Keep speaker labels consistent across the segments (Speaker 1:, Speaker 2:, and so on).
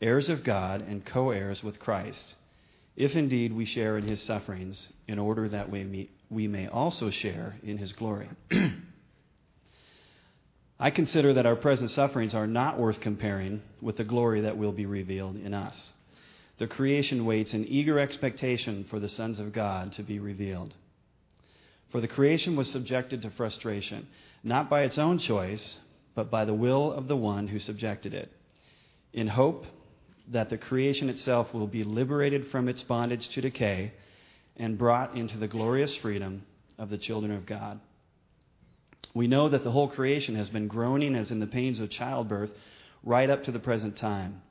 Speaker 1: heirs of God and co heirs with Christ, if indeed we share in His sufferings, in order that we may also share in His glory. I consider that our present sufferings are not worth comparing with the glory that will be revealed in us. The creation waits in eager expectation for the sons of God to be revealed. For the creation was subjected to frustration, not by its own choice, but by the will of the one who subjected it, in hope that the creation itself will be liberated from its bondage to decay and brought into the glorious freedom of the children of God. We know that the whole creation has been groaning as in the pains of childbirth right up to the present time.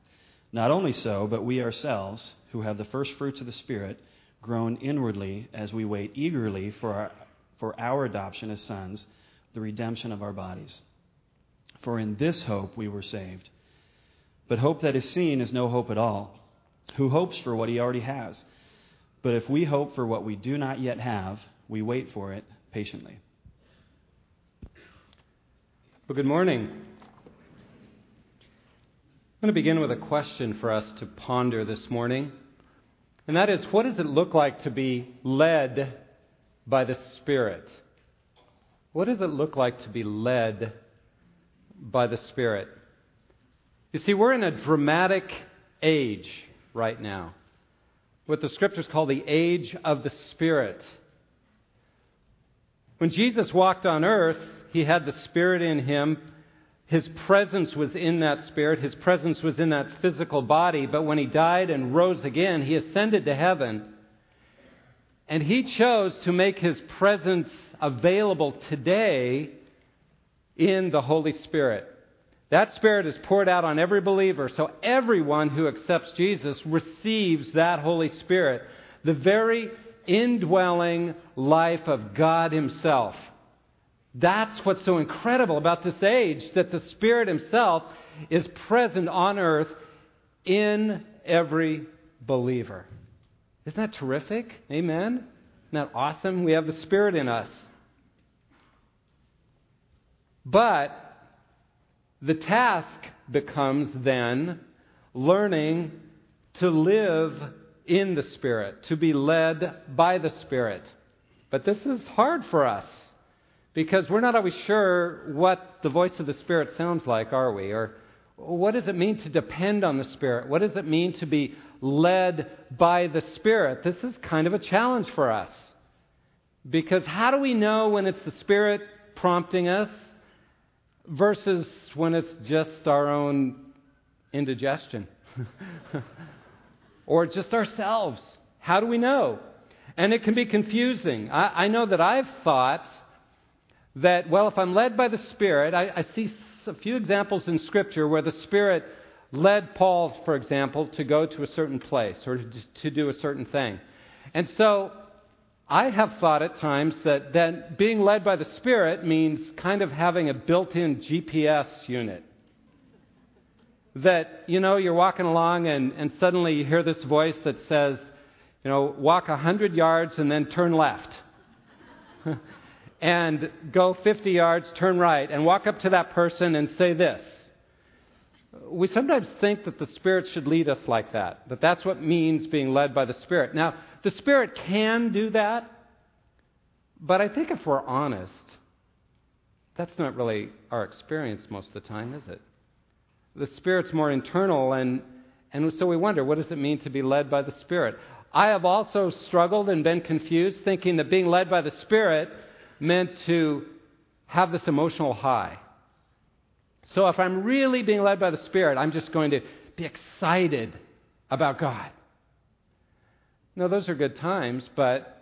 Speaker 1: Not only so, but we ourselves, who have the first fruits of the Spirit, groan inwardly as we wait eagerly for our for our adoption as sons, the redemption of our bodies. For in this hope we were saved. But hope that is seen is no hope at all. Who hopes for what he already has? But if we hope for what we do not yet have, we wait for it patiently.
Speaker 2: Well, good morning. I'm going to begin with a question for us to ponder this morning. And that is what does it look like to be led by the Spirit. What does it look like to be led by the Spirit? You see, we're in a dramatic age right now. What the scriptures call the age of the Spirit. When Jesus walked on earth, he had the Spirit in him. His presence was in that Spirit. His presence was in that physical body. But when he died and rose again, he ascended to heaven. And he chose to make his presence available today in the Holy Spirit. That Spirit is poured out on every believer, so everyone who accepts Jesus receives that Holy Spirit, the very indwelling life of God Himself. That's what's so incredible about this age, that the Spirit Himself is present on earth in every believer. Isn't that terrific? Amen? Isn't that awesome? We have the Spirit in us. But the task becomes then learning to live in the Spirit, to be led by the Spirit. But this is hard for us because we're not always sure what the voice of the Spirit sounds like, are we? Or what does it mean to depend on the Spirit? What does it mean to be led by the Spirit. This is kind of a challenge for us. Because how do we know when it's the Spirit prompting us versus when it's just our own indigestion? or just ourselves? How do we know? And it can be confusing. I, I, know that I've thought that, well, if I'm led by the Spirit, I, I see a few examples in Scripture where the Spirit led Paul, for example, to go to a certain place or to do a certain thing. And so I have thought at times that, that being led by the Spirit means kind of having a built in GPS unit. That, you know, you're walking along and, and suddenly you hear this voice that says, you know, walk 100 yards and then turn left. and go 50 yards, turn right, and walk up to that person and say this we sometimes think that the Spirit should lead us like that, that that's what means being led by the Spirit. Now, the Spirit can do that, but I think if we're honest, that's not really our experience most of the time, is it? The Spirit's more internal, and, and so we wonder what does it mean to be led by the Spirit? I have also struggled and been confused thinking that being led by the Spirit meant to have this emotional high so if I'm really being led by the Spirit, I'm just going to be excited about God. No, those are good times, but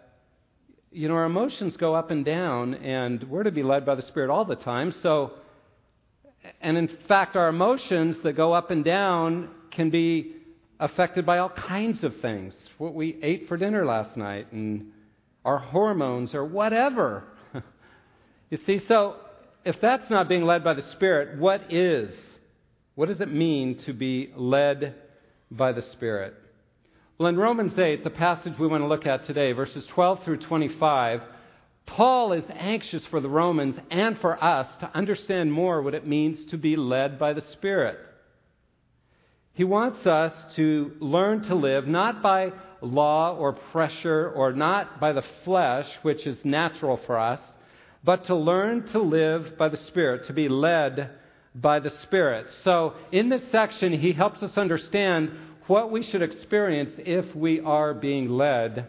Speaker 2: you know, our emotions go up and down, and we're to be led by the Spirit all the time. So, and in fact, our emotions that go up and down can be affected by all kinds of things. What we ate for dinner last night and our hormones or whatever. you see, so if that's not being led by the Spirit, what is? What does it mean to be led by the Spirit? Well, in Romans 8, the passage we want to look at today, verses 12 through 25, Paul is anxious for the Romans and for us to understand more what it means to be led by the Spirit. He wants us to learn to live not by law or pressure or not by the flesh, which is natural for us, but to learn to live by the Spirit, to be led by the Spirit. So, in this section, he helps us understand what we should experience if we are being led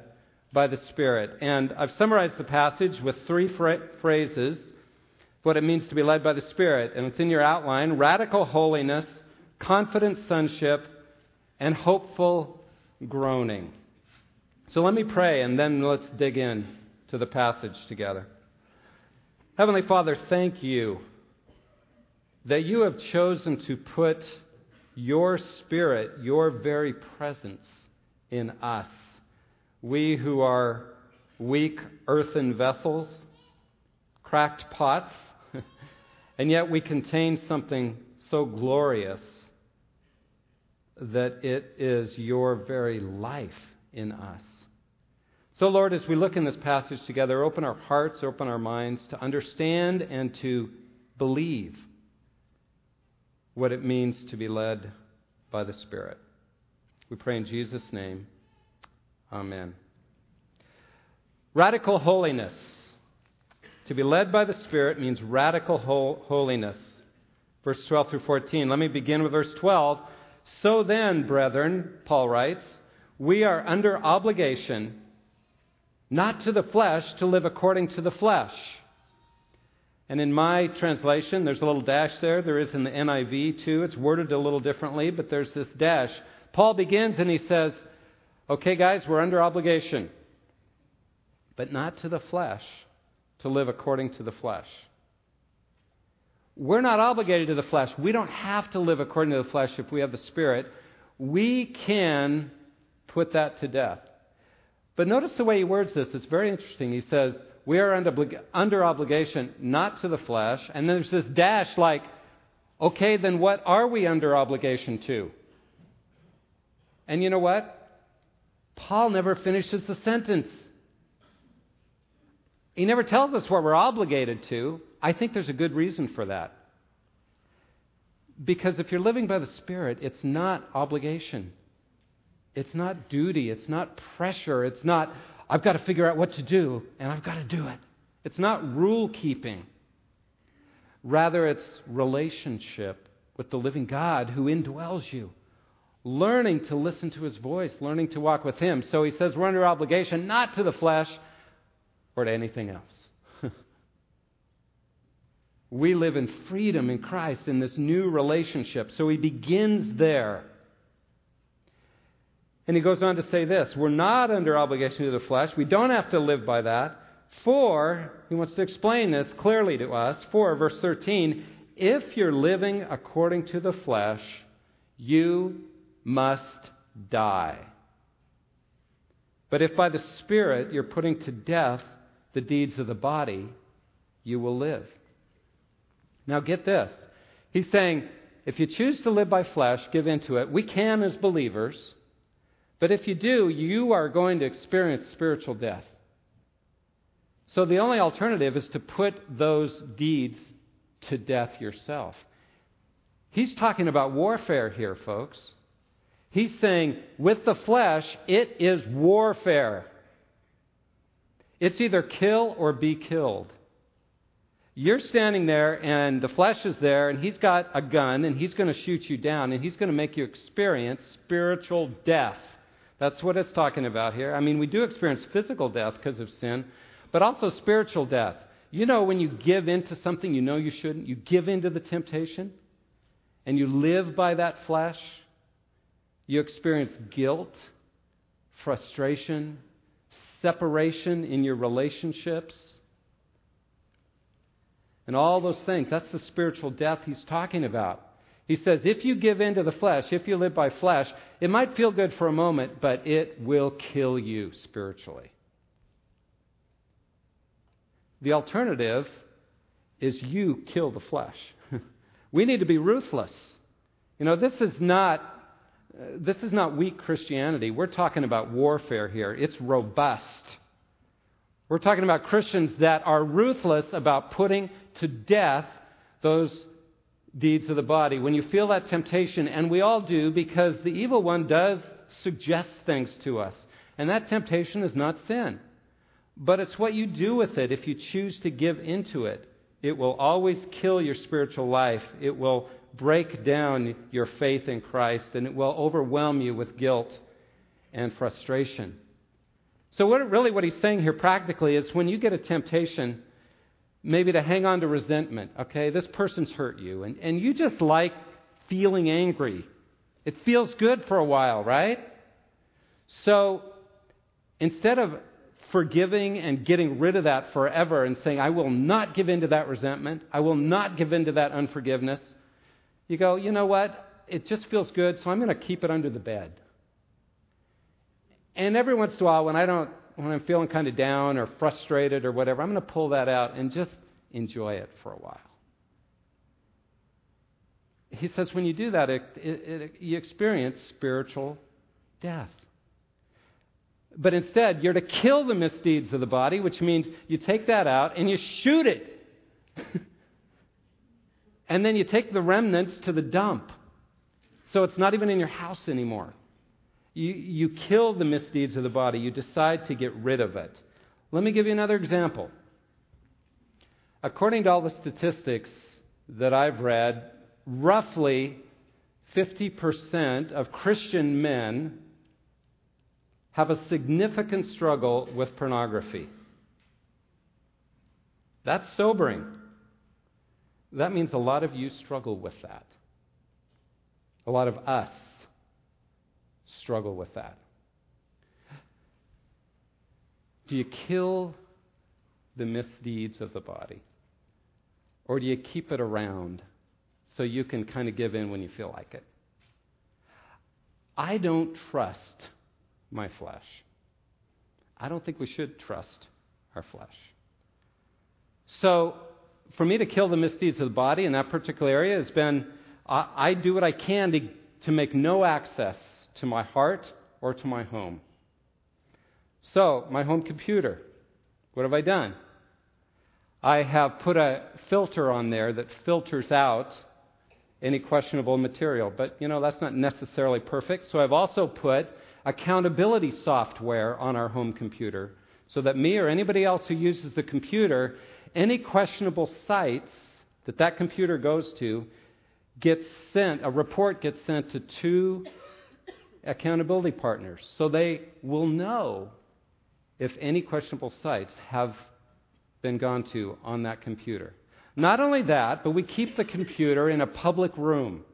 Speaker 2: by the Spirit. And I've summarized the passage with three phrases what it means to be led by the Spirit. And it's in your outline radical holiness, confident sonship, and hopeful groaning. So let me pray and then let's dig in to the passage together. Heavenly Father, thank you that you have chosen to put your Spirit, your very presence in us. We who are weak earthen vessels, cracked pots, and yet we contain something so glorious that it is your very life in us. So, Lord, as we look in this passage together, open our hearts, open our minds to understand and to believe what it means to be led by the Spirit. We pray in Jesus' name. Amen. Radical holiness. To be led by the Spirit means radical holiness. Verse 12 through 14. Let me begin with verse 12. So then, brethren, Paul writes, we are under obligation, not to the flesh, to live according to the flesh. And in my translation, there's a little dash there. There is in the NIV too. It's worded a little differently, but there's this dash. Paul begins and he says, Okay, guys, we're under obligation, but not to the flesh, to live according to the flesh. We're not obligated to the flesh. We don't have to live according to the flesh if we have the Spirit. We can put that to death. But notice the way he words this. It's very interesting. He says, We are under, under obligation not to the flesh. And there's this dash like, okay, then what are we under obligation to? And you know what? Paul never finishes the sentence. He never tells us what we're obligated to. I think there's a good reason for that. Because if you're living by the Spirit, it's not obligation. It's not duty. It's not pressure. It's not, I've got to figure out what to do, and I've got to do it. It's not rule keeping. Rather, it's relationship with the living God who indwells you. Learning to listen to his voice, learning to walk with him. So he says we're under obligation not to the flesh or to anything else. we live in freedom in Christ in this new relationship. So he begins there. And he goes on to say this We're not under obligation to the flesh. We don't have to live by that. For, he wants to explain this clearly to us. For, verse 13, if you're living according to the flesh, you must die. But if by the Spirit you're putting to death the deeds of the body, you will live. Now, get this. He's saying, if you choose to live by flesh, give into it. We can as believers. But if you do, you are going to experience spiritual death. So the only alternative is to put those deeds to death yourself. He's talking about warfare here, folks. He's saying, with the flesh, it is warfare. It's either kill or be killed. You're standing there, and the flesh is there, and he's got a gun, and he's going to shoot you down, and he's going to make you experience spiritual death. That's what it's talking about here. I mean, we do experience physical death because of sin, but also spiritual death. You know, when you give into something you know you shouldn't, you give into the temptation, and you live by that flesh, you experience guilt, frustration, separation in your relationships, and all those things. That's the spiritual death he's talking about. He says, if you give in to the flesh, if you live by flesh, it might feel good for a moment, but it will kill you spiritually. The alternative is you kill the flesh. we need to be ruthless. You know, this is not this is not weak Christianity. We're talking about warfare here. It's robust. We're talking about Christians that are ruthless about putting to death those deeds of the body. When you feel that temptation, and we all do because the evil one does suggest things to us, and that temptation is not sin. But it's what you do with it if you choose to give into it. It will always kill your spiritual life. It will break down your faith in Christ, and it will overwhelm you with guilt and frustration. So, what, really, what he's saying here practically is when you get a temptation, maybe to hang on to resentment, okay, this person's hurt you, and, and you just like feeling angry. It feels good for a while, right? So, instead of forgiving and getting rid of that forever and saying, I will not give in to that resentment, I will not give in to that unforgiveness, you go, you know what? It just feels good, so I'm going to keep it under the bed. And every once in a while, when I don't, when I'm feeling kind of down or frustrated or whatever, I'm going to pull that out and just enjoy it for a while. He says when you do that, it, it, it, you experience spiritual death. But instead, you're to kill the misdeeds of the body, which means you take that out and you shoot it. and then you take the remnants to the dump. So it's not even in your house anymore. You, you kill the misdeeds of the body, you decide to get rid of it. Let me give you another example. According to all the statistics that I've read, roughly 50% of Christian men have a significant struggle with pornography. That's sobering. That means a lot of you struggle with that. A lot of us struggle with that. Do you kill the misdeeds of the body? Or do you keep it around so you can kind of give in when you feel like it? I don't trust my flesh. I don't think we should trust our flesh. So, for me to kill the misdeeds of the body in that particular area has been I, I do what I can to, to make no access to my heart or to my home. So, my home computer, what have I done? I have put a filter on there that filters out any questionable material. But, you know, that's not necessarily perfect. So I've also put accountability software on our home computer so that me or anybody else who uses the computer, any questionable sites that that computer goes to, gets sent, a report gets sent to two accountability partners. So they will know if any questionable sites have been gone to on that computer. Not only that, but we keep the computer in a public room,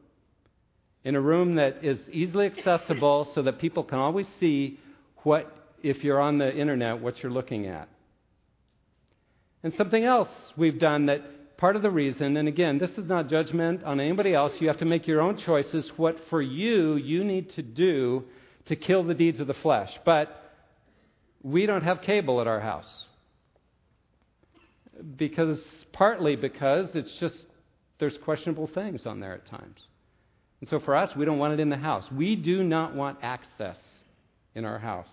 Speaker 2: in a room that is easily accessible so that people can always see what, if you're on the internet, what you're looking at. And something else we've done that part of the reason, and again, this is not judgment on anybody else, you have to make your own choices, what for you you need to do to kill the deeds of the flesh. But we don't have cable at our house because partly because it's just there's questionable things on there at times. And so for us, we don't want it in the house. We do not want access in our house.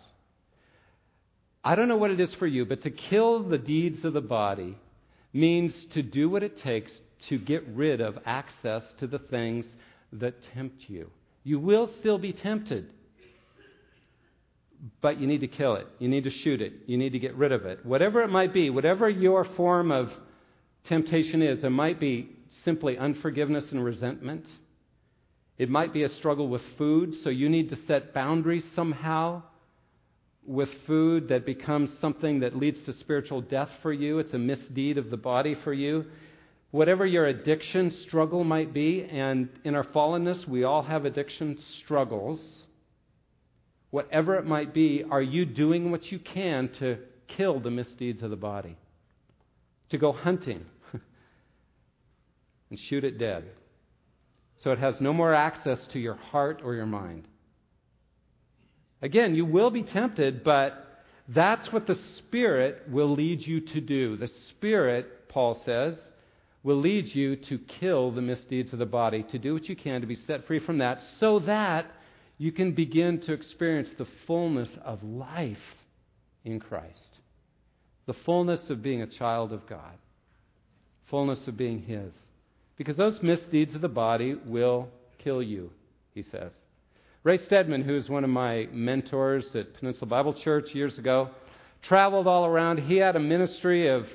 Speaker 2: I don't know what it is for you, but to kill the deeds of the body means to do what it takes to get rid of access to the things that tempt you. You will still be tempted but you need to kill it. You need to shoot it. You need to get rid of it. Whatever it might be, whatever your form of temptation is, it might be simply unforgiveness and resentment. It might be a struggle with food, so you need to set boundaries somehow with food that becomes something that leads to spiritual death for you. It's a misdeed of the body for you. Whatever your addiction struggle might be, and in our fallenness, we all have addiction struggles whatever it might be, are you doing what you can to kill the misdeeds of the body? To go hunting and shoot it dead? so it has no more access to your heart or your mind. Again, you will be tempted, but that's what the Spirit will lead you to do. The Spirit, Paul says, will lead you to kill the misdeeds of the body, to do what you can to be set free from that, so that you can begin to experience the fullness of life in Christ. The fullness of being a child of God, fullness of being His. Because those misdeeds of the body will kill you, he says. Ray Stedman, who's one of my mentors at Peninsula Bible Church years ago, traveled all around. He had a ministry of,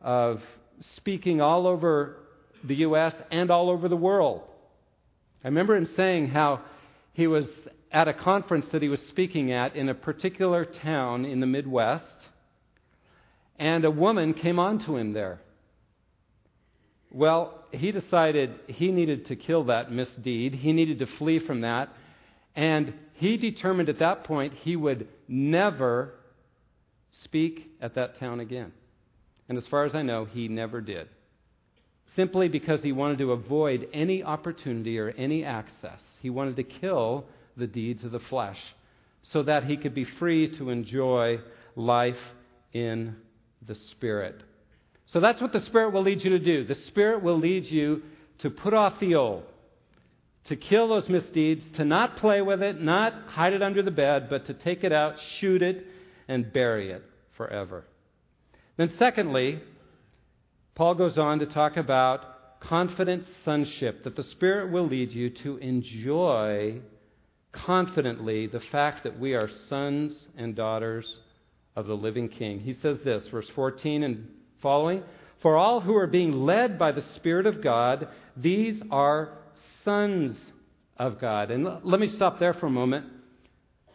Speaker 2: of speaking all over the U.S. and all over the world. I remember him saying how he was at a conference that he was speaking at in a particular town in the Midwest, and a woman came on to him there. Well, he decided he needed to kill that misdeed. He needed to flee from that. And he determined at that point he would never speak at that town again. And as far as I know, he never did. Simply because he wanted to avoid any opportunity or any access. He wanted to kill the deeds of the flesh so that he could be free to enjoy life in the Spirit. So that's what the Spirit will lead you to do. The Spirit will lead you to put off the old, to kill those misdeeds, to not play with it, not hide it under the bed, but to take it out, shoot it, and bury it forever. Then, secondly, Paul goes on to talk about confident sonship, that the Spirit will lead you to enjoy confidently the fact that we are sons and daughters of the living King. He says this, verse 14 and following. For all who are being led by the Spirit of God, these are sons of God. And let me stop there for a moment.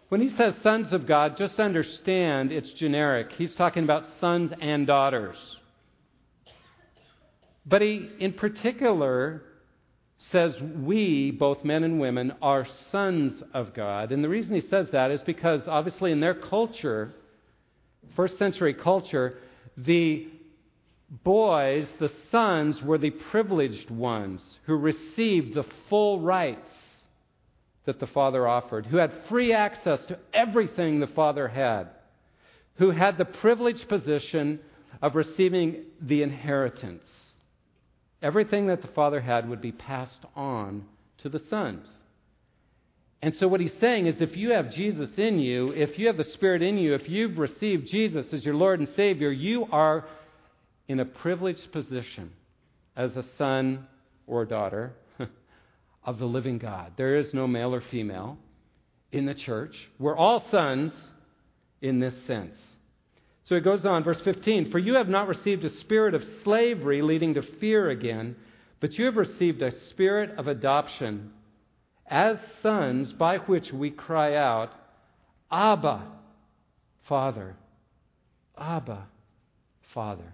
Speaker 2: When he says sons of God, just understand it's generic. He's talking about sons and daughters. But he, in particular, says we, both men and women, are sons of God. And the reason he says that is because, obviously, in their culture, first century culture, the boys, the sons, were the privileged ones who received the full rights that the Father offered, who had free access to everything the Father had, who had the privileged position of receiving the inheritance. Everything that the Father had would be passed on to the sons. And so, what he's saying is if you have Jesus in you, if you have the Spirit in you, if you've received Jesus as your Lord and Savior, you are in a privileged position as a son or daughter of the living God. There is no male or female in the church. We're all sons in this sense. So it goes on, verse 15 For you have not received a spirit of slavery leading to fear again, but you have received a spirit of adoption as sons by which we cry out, Abba, Father. Abba, Father.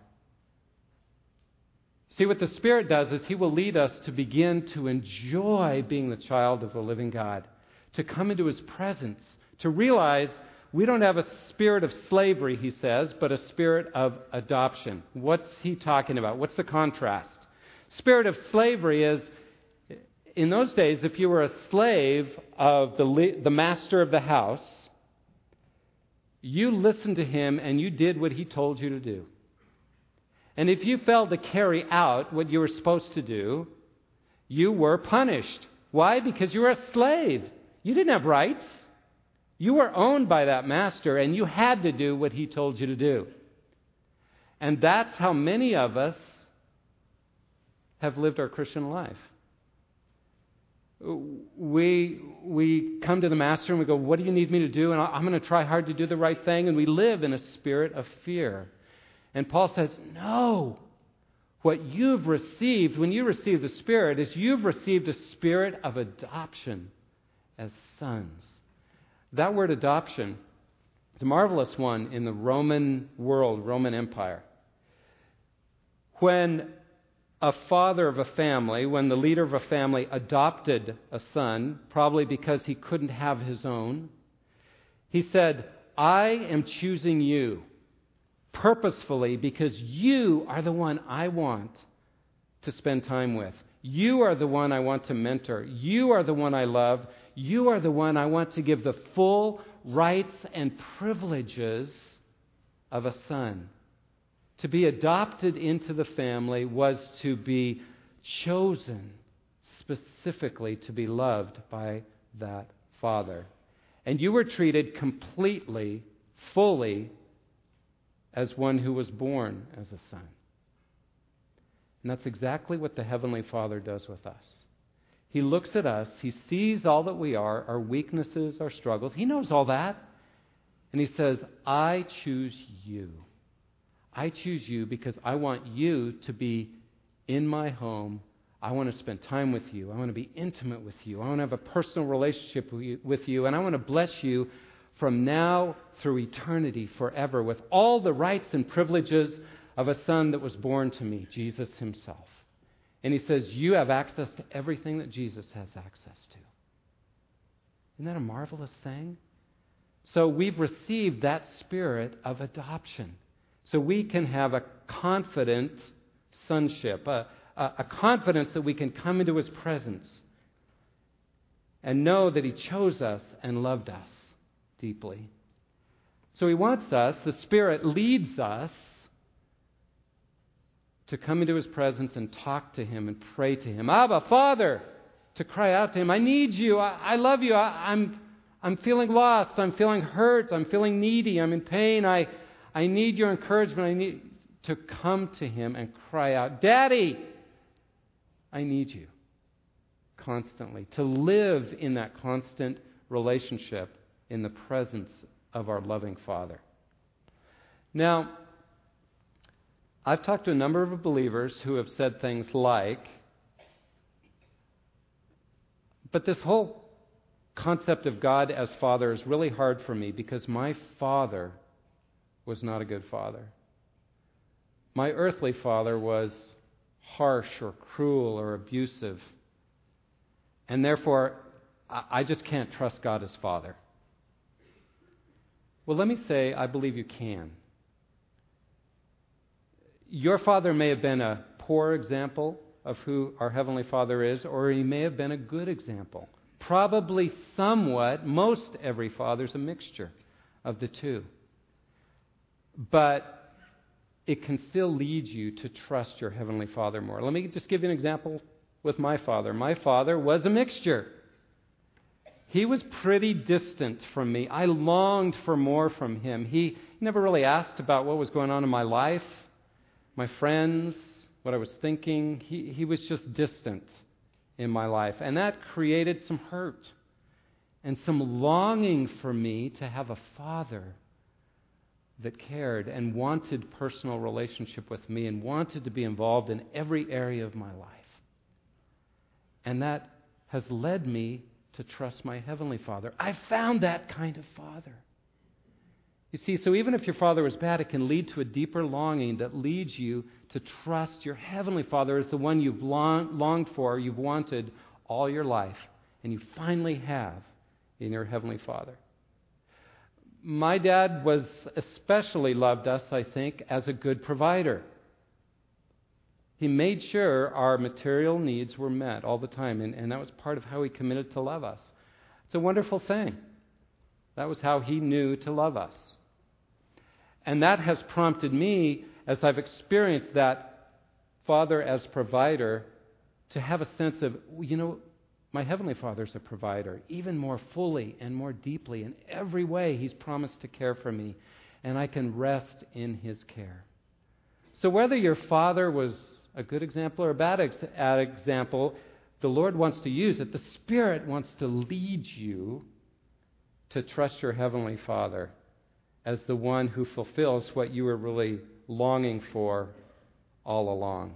Speaker 2: See, what the Spirit does is He will lead us to begin to enjoy being the child of the living God, to come into His presence, to realize we don't have a spirit of slavery, He says, but a spirit of adoption. What's He talking about? What's the contrast? Spirit of slavery is, in those days, if you were a slave of the, the master of the house, you listened to him and you did what he told you to do. And if you failed to carry out what you were supposed to do, you were punished. Why? Because you were a slave. You didn't have rights. You were owned by that master, and you had to do what he told you to do. And that's how many of us have lived our Christian life. We, we come to the master and we go, What do you need me to do? And I'm going to try hard to do the right thing. And we live in a spirit of fear. And Paul says, No. What you've received when you receive the Spirit is you've received a spirit of adoption as sons. That word adoption is a marvelous one in the Roman world, Roman Empire. When a father of a family, when the leader of a family adopted a son, probably because he couldn't have his own, he said, I am choosing you purposefully because you are the one I want to spend time with. You are the one I want to mentor. You are the one I love. You are the one I want to give the full rights and privileges of a son. To be adopted into the family was to be chosen specifically to be loved by that father. And you were treated completely, fully, as one who was born as a son. And that's exactly what the Heavenly Father does with us. He looks at us, He sees all that we are, our weaknesses, our struggles. He knows all that. And He says, I choose you. I choose you because I want you to be in my home. I want to spend time with you. I want to be intimate with you. I want to have a personal relationship with you. And I want to bless you from now through eternity forever with all the rights and privileges of a son that was born to me, Jesus himself. And he says, You have access to everything that Jesus has access to. Isn't that a marvelous thing? So we've received that spirit of adoption. So we can have a confident sonship, a, a, a confidence that we can come into his presence and know that he chose us and loved us deeply. So he wants us, the Spirit leads us to come into his presence and talk to him and pray to him. Abba, Father, to cry out to him, I need you. I, I love you. I, I'm, I'm feeling lost. I'm feeling hurt. I'm feeling needy. I'm in pain. I, I need your encouragement. I need to come to him and cry out, Daddy, I need you constantly. To live in that constant relationship in the presence of our loving Father. Now, I've talked to a number of believers who have said things like, but this whole concept of God as Father is really hard for me because my father was not a good father. My earthly father was harsh or cruel or abusive. And therefore, I just can't trust God as Father. Well, let me say, I believe you can. Your father may have been a poor example of who our Heavenly Father is, or he may have been a good example. Probably somewhat, most every father is a mixture of the two. But it can still lead you to trust your Heavenly Father more. Let me just give you an example with my father. My father was a mixture. He was pretty distant from me. I longed for more from him. He never really asked about what was going on in my life my friends, what I was thinking. He, he was just distant in my life. And that created some hurt and some longing for me to have a father that cared and wanted personal relationship with me and wanted to be involved in every area of my life. And that has led me to trust my Heavenly Father. I found that kind of Father. You see, so even if your father was bad, it can lead to a deeper longing that leads you to trust your Heavenly Father as the one you've long, longed for, you've wanted all your life, and you finally have in your Heavenly Father. My dad was especially loved us, I think, as a good provider. He made sure our material needs were met all the time, and, and that was part of how he committed to love us. It's a wonderful thing. That was how he knew to love us. And that has prompted me, as I've experienced that Father as provider, to have a sense of, you know, my Heavenly Father's a provider, even more fully and more deeply. In every way, He's promised to care for me, and I can rest in His care. So, whether your father was a good example or a bad ex- example, the Lord wants to use it. The Spirit wants to lead you to trust your Heavenly Father as the one who fulfills what you were really longing for all along.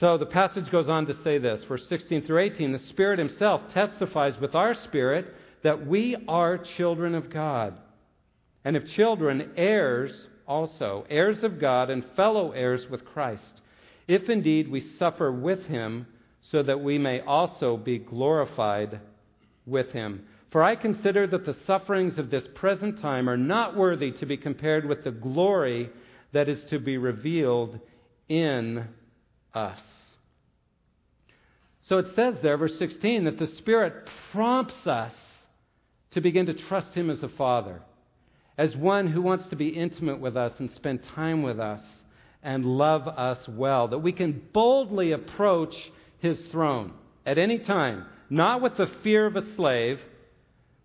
Speaker 2: So the passage goes on to say this, verse 16 through 18 the Spirit Himself testifies with our spirit that we are children of God. And if children, heirs also, heirs of God and fellow heirs with Christ, if indeed we suffer with Him, so that we may also be glorified with Him. For I consider that the sufferings of this present time are not worthy to be compared with the glory that is to be revealed in us. So it says there, verse 16, that the Spirit prompts us to begin to trust Him as a Father, as one who wants to be intimate with us and spend time with us and love us well, that we can boldly approach His throne at any time, not with the fear of a slave,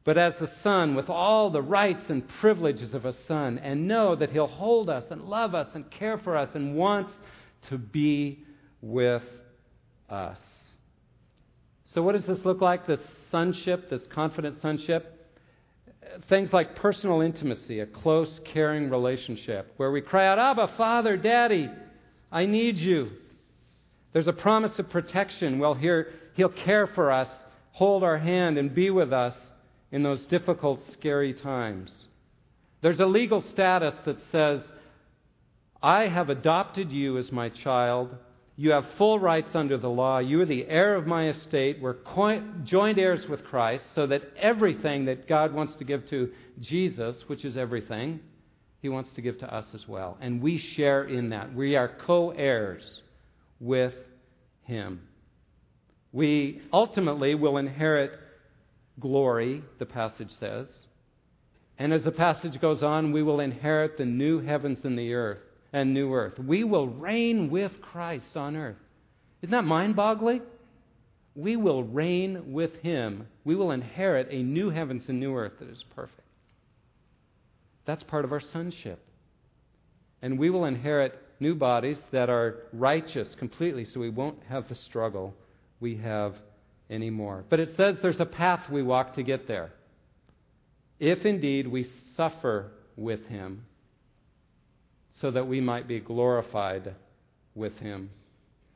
Speaker 2: but as a son with all the rights and privileges of a son, and know that He'll hold us and love us and care for us and wants to be with us. So, what does this look like, this sonship, this confident sonship? Things like personal intimacy, a close, caring relationship, where we cry out, Abba, Father, Daddy, I need you. There's a promise of protection. Well, here, He'll care for us, hold our hand, and be with us in those difficult, scary times. There's a legal status that says, I have adopted you as my child. You have full rights under the law. You are the heir of my estate. We're joint heirs with Christ, so that everything that God wants to give to Jesus, which is everything, he wants to give to us as well. And we share in that. We are co heirs with him. We ultimately will inherit glory, the passage says. And as the passage goes on, we will inherit the new heavens and the earth and new earth. We will reign with Christ on earth. Isn't that mind boggling? We will reign with him. We will inherit a new heavens and new earth that is perfect. That's part of our sonship. And we will inherit new bodies that are righteous completely, so we won't have the struggle we have anymore. But it says there's a path we walk to get there. If indeed we suffer with him, so that we might be glorified with him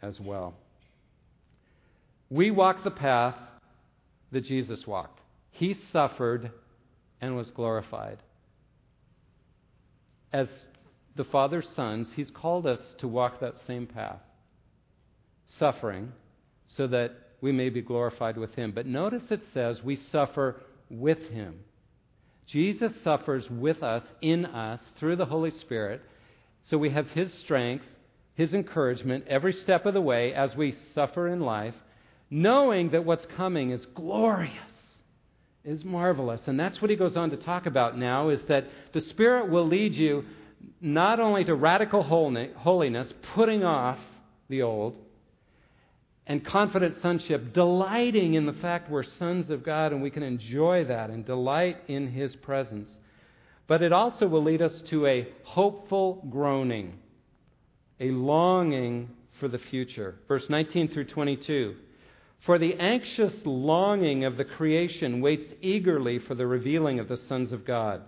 Speaker 2: as well. We walk the path that Jesus walked. He suffered and was glorified. As the Father's sons, He's called us to walk that same path, suffering, so that we may be glorified with Him. But notice it says we suffer with Him. Jesus suffers with us, in us, through the Holy Spirit, so we have His strength, His encouragement every step of the way as we suffer in life, knowing that what's coming is glorious, is marvelous. And that's what he goes on to talk about now is that the Spirit will lead you not only to radical holiness, putting off the old, and confident sonship, delighting in the fact we're sons of God and we can enjoy that and delight in His presence. But it also will lead us to a hopeful groaning, a longing for the future. Verse 19 through 22. For the anxious longing of the creation waits eagerly for the revealing of the sons of God.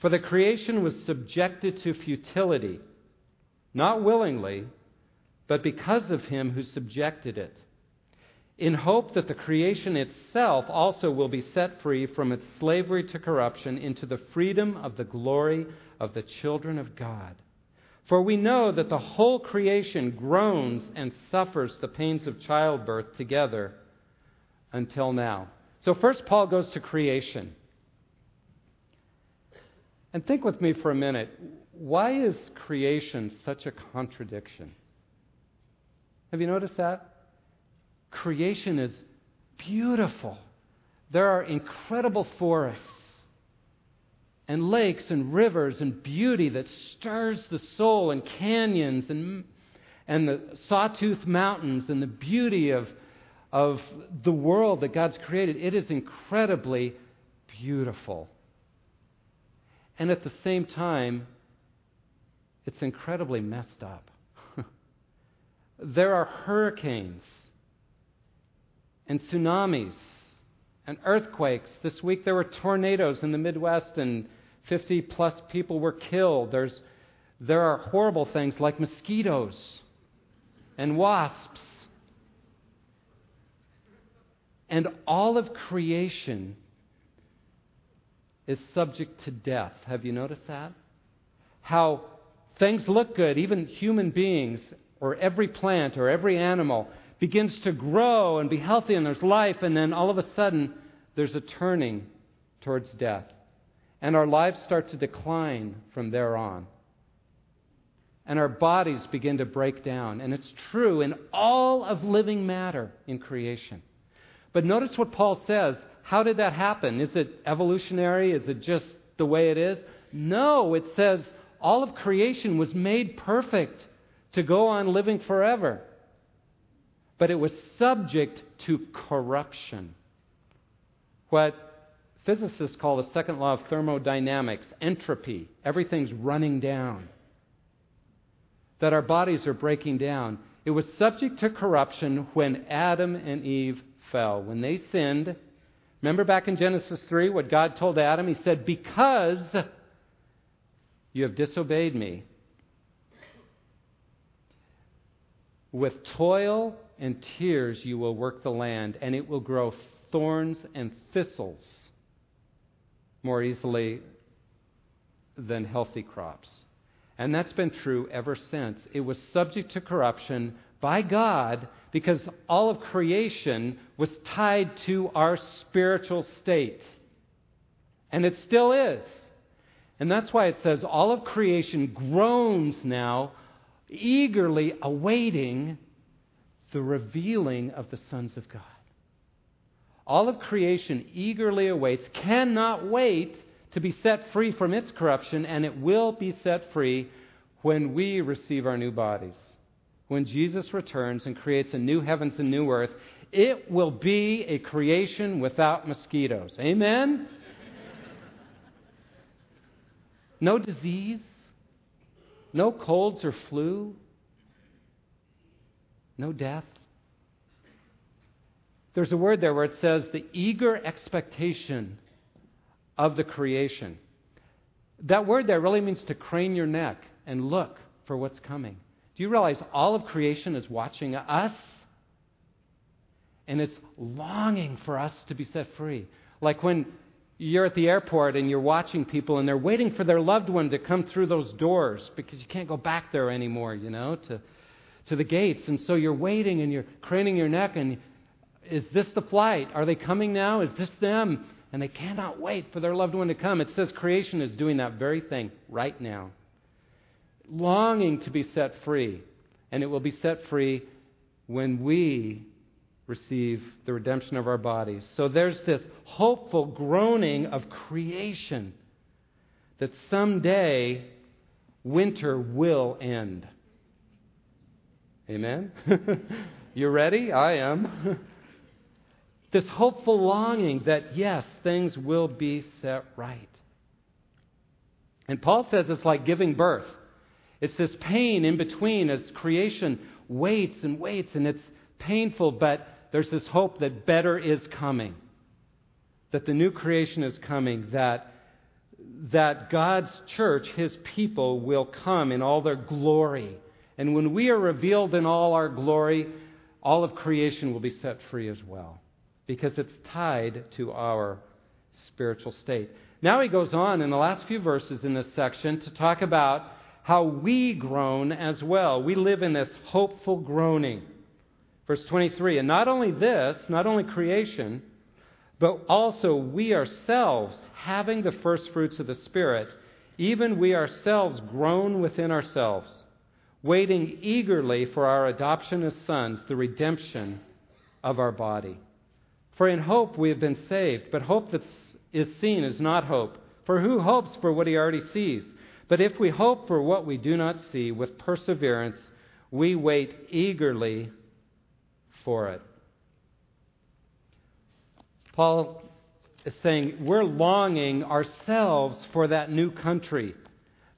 Speaker 2: For the creation was subjected to futility, not willingly, but because of him who subjected it in hope that the creation itself also will be set free from its slavery to corruption into the freedom of the glory of the children of God. For we know that the whole creation groans and suffers the pains of childbirth together until now. So, first, Paul goes to creation. And think with me for a minute why is creation such a contradiction? Have you noticed that? Creation is beautiful. There are incredible forests and lakes and rivers and beauty that stirs the soul and canyons and, and the sawtooth mountains and the beauty of, of the world that God's created. It is incredibly beautiful. And at the same time, it's incredibly messed up. there are hurricanes and tsunamis and earthquakes. This week there were tornadoes in the Midwest and 50 plus people were killed. There's, there are horrible things like mosquitoes and wasps. And all of creation is subject to death. Have you noticed that? How things look good, even human beings, or every plant, or every animal, begins to grow and be healthy and there's life, and then all of a sudden there's a turning towards death. And our lives start to decline from there on. and our bodies begin to break down. And it's true in all of living matter in creation. But notice what Paul says. How did that happen? Is it evolutionary? Is it just the way it is? No, it says all of creation was made perfect to go on living forever. But it was subject to corruption. What physicists call the second law of thermodynamics entropy. Everything's running down. That our bodies are breaking down. It was subject to corruption when Adam and Eve fell. When they sinned, remember back in Genesis 3 what God told Adam? He said, Because you have disobeyed me, with toil and tears you will work the land, and it will grow thorns and thistles more easily than healthy crops. And that's been true ever since. It was subject to corruption by God because all of creation was tied to our spiritual state. And it still is. And that's why it says all of creation groans now, eagerly awaiting the revealing of the sons of God. All of creation eagerly awaits, cannot wait to be set free from its corruption, and it will be set free when we receive our new bodies. When Jesus returns and creates a new heavens and new earth, it will be a creation without mosquitoes. Amen? No disease, no colds or flu, no death. There's a word there where it says the eager expectation of the creation. That word there really means to crane your neck and look for what's coming. Do you realize all of creation is watching us? And it's longing for us to be set free. Like when you're at the airport and you're watching people and they're waiting for their loved one to come through those doors because you can't go back there anymore, you know, to, to the gates. And so you're waiting and you're craning your neck and is this the flight? Are they coming now? Is this them? And they cannot wait for their loved one to come. It says creation is doing that very thing right now, longing to be set free. And it will be set free when we receive the redemption of our bodies. So there's this hopeful groaning of creation that someday winter will end. Amen? you ready? I am. This hopeful longing that, yes, things will be set right. And Paul says it's like giving birth. It's this pain in between as creation waits and waits, and it's painful, but there's this hope that better is coming, that the new creation is coming, that, that God's church, his people, will come in all their glory. And when we are revealed in all our glory, all of creation will be set free as well because it's tied to our spiritual state. Now he goes on in the last few verses in this section to talk about how we groan as well. We live in this hopeful groaning. Verse 23 And not only this, not only creation, but also we ourselves, having the first fruits of the Spirit, even we ourselves groan within ourselves, waiting eagerly for our adoption as sons, the redemption of our body. For in hope we have been saved, but hope that is seen is not hope. For who hopes for what he already sees? But if we hope for what we do not see, with perseverance we wait eagerly for it. Paul is saying we're longing ourselves for that new country,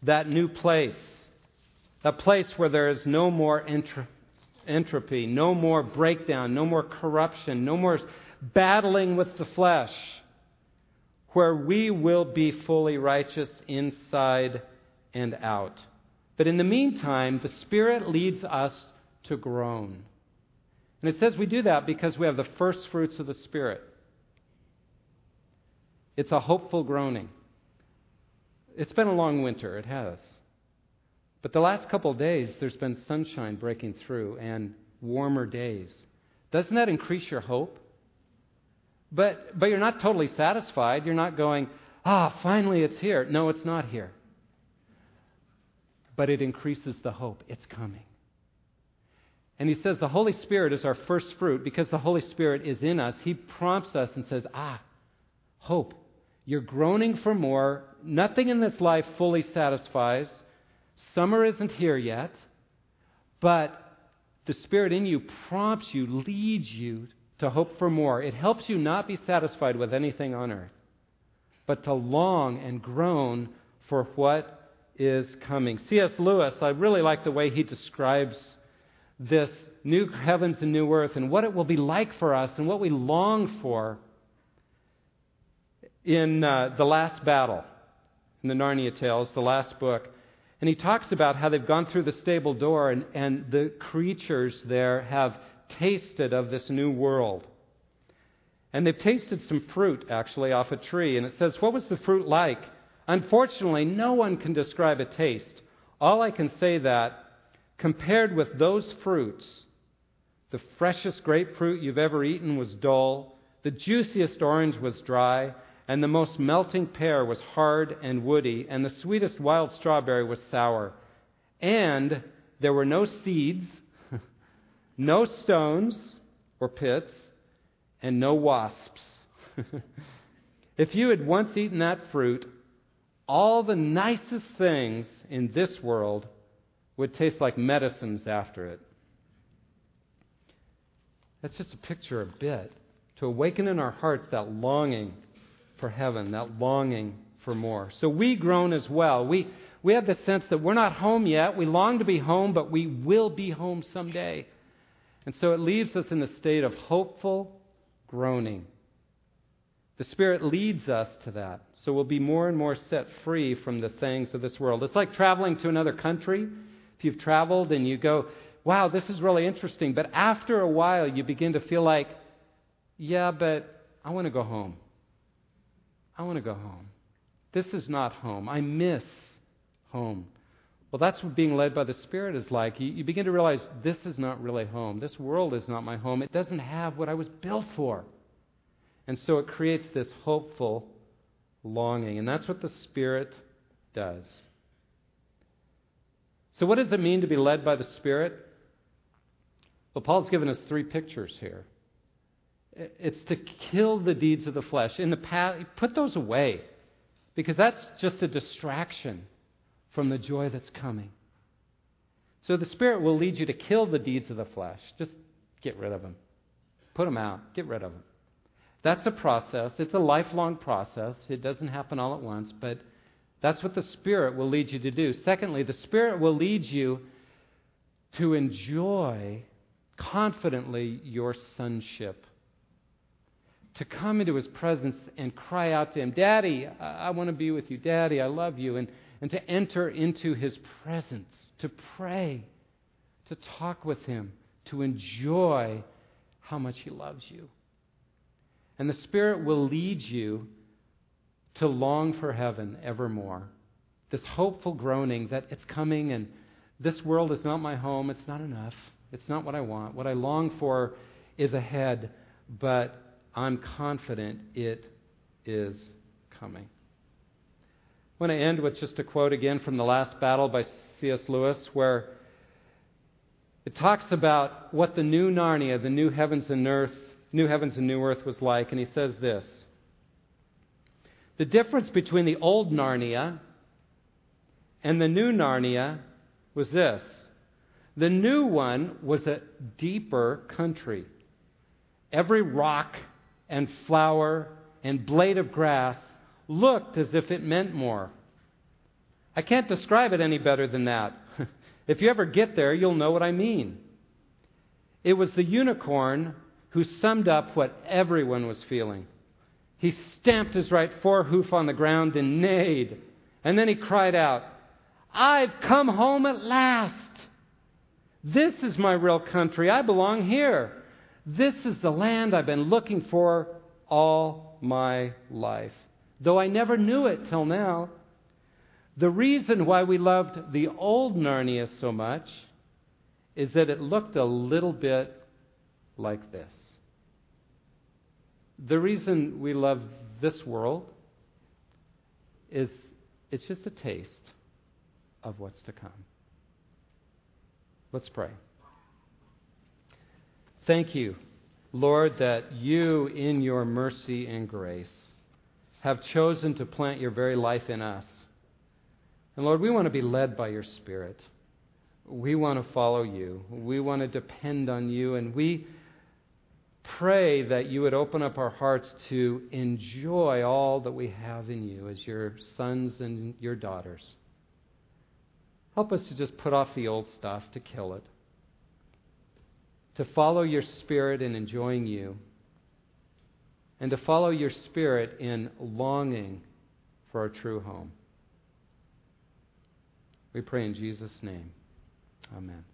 Speaker 2: that new place, a place where there is no more entropy, no more breakdown, no more corruption, no more battling with the flesh, where we will be fully righteous inside and out. But in the meantime, the Spirit leads us to groan. And it says we do that because we have the first fruits of the Spirit. It's a hopeful groaning. It's been a long winter, it has. But the last couple of days, there's been sunshine breaking through and warmer days. Doesn't that increase your hope? But, but you're not totally satisfied. You're not going, ah, finally it's here. No, it's not here. but it increases the hope. It's coming. And he says the Holy Spirit is our first fruit because the Holy Spirit is in us. He prompts us and says, Ah, hope. You're groaning for more. Nothing in this life fully satisfies. Summer isn't here yet. But the Spirit in you prompts you, leads you to hope for more. It helps you not be satisfied with anything on earth, but to long and groan for what is coming. C.S. Lewis, I really like the way he describes this new heavens and new earth and what it will be like for us and what we long for in uh, The Last Battle, in the Narnia Tales, the last book. And he talks about how they've gone through the stable door and, and the creatures there have tasted of this new world. And they've tasted some fruit, actually, off a tree. And it says, What was the fruit like? Unfortunately, no one can describe a taste. All I can say that, compared with those fruits, the freshest grapefruit you've ever eaten was dull, the juiciest orange was dry, and the most melting pear was hard and woody, and the sweetest wild strawberry was sour. And there were no seeds, no stones or pits, and no wasps. if you had once eaten that fruit, all the nicest things in this world would taste like medicines after it. That's just a picture a bit to awaken in our hearts that longing for heaven, that longing for more. So we groan as well. We, we have the sense that we're not home yet. We long to be home, but we will be home someday. And so it leaves us in a state of hopeful groaning. The Spirit leads us to that. So we'll be more and more set free from the things of this world. It's like traveling to another country. If you've traveled and you go, wow, this is really interesting. But after a while, you begin to feel like, yeah, but I want to go home. I want to go home. This is not home. I miss home. Well, that's what being led by the Spirit is like. You, you, begin to realize this is not really home. This world is not my home. It doesn't have what I was built for. And so it creates this hopeful longing. And that's what the Spirit does. So, what does it mean to be led by the Spirit? Well, Paul's given us three pictures here. It's to kill the deeds of the flesh. In the past, put those away because that's just a distraction from the joy that's coming. So the Spirit will lead you to kill the deeds of the flesh. Just get rid of them. Put them out. Get rid of them. That's a process. It's a lifelong process. It doesn't happen all at once, but that's what the Spirit will lead you to do. Secondly, the Spirit will lead you to enjoy confidently your sonship to come into his presence and cry out to him, Daddy, I, want to be with you. Daddy, I love you. And, and to enter into his presence, to pray, to talk with him, to enjoy how much he loves you. And the Spirit will lead you to long for heaven evermore. This hopeful groaning that it's coming and this world is not my home, it's not enough, it's not what I want. What I long for is ahead, but I'm confident it is coming. I want to end with just a quote again from The Last Battle by C.S. Lewis, where it talks about what the new Narnia, the new heavens and earth, new heavens and new earth was like, and he says this. The difference between the old Narnia and the new Narnia was this. The new one was a deeper country. Every rock and flower and blade of grass looked as if it meant more. I can't describe it any better than that. if you ever get there, you'll know what I mean. It was the unicorn who summed up what everyone was feeling. He stamped his right forehoof on the ground and neighed. And then he cried out, I've come home at last. This is my real country. I belong here. This is the land I've been looking for all my life, though I never knew it till now. The reason why we loved the old Narnia so much is that it looked a little bit like this. The reason we love this world is it's just a taste of what's to come. Let's pray. Thank you, Lord, that you, in your mercy and grace, have chosen to plant your very life in us. And Lord, we want to be led by your Spirit. We want to follow you. We want to depend on you. And we pray that you would open up our hearts to enjoy all that we have in you as your sons and your daughters. Help us to just put off the old stuff, to kill it, to follow your spirit in enjoying you, and to follow your spirit in longing for a true home. We pray in Jesus' name. Amen.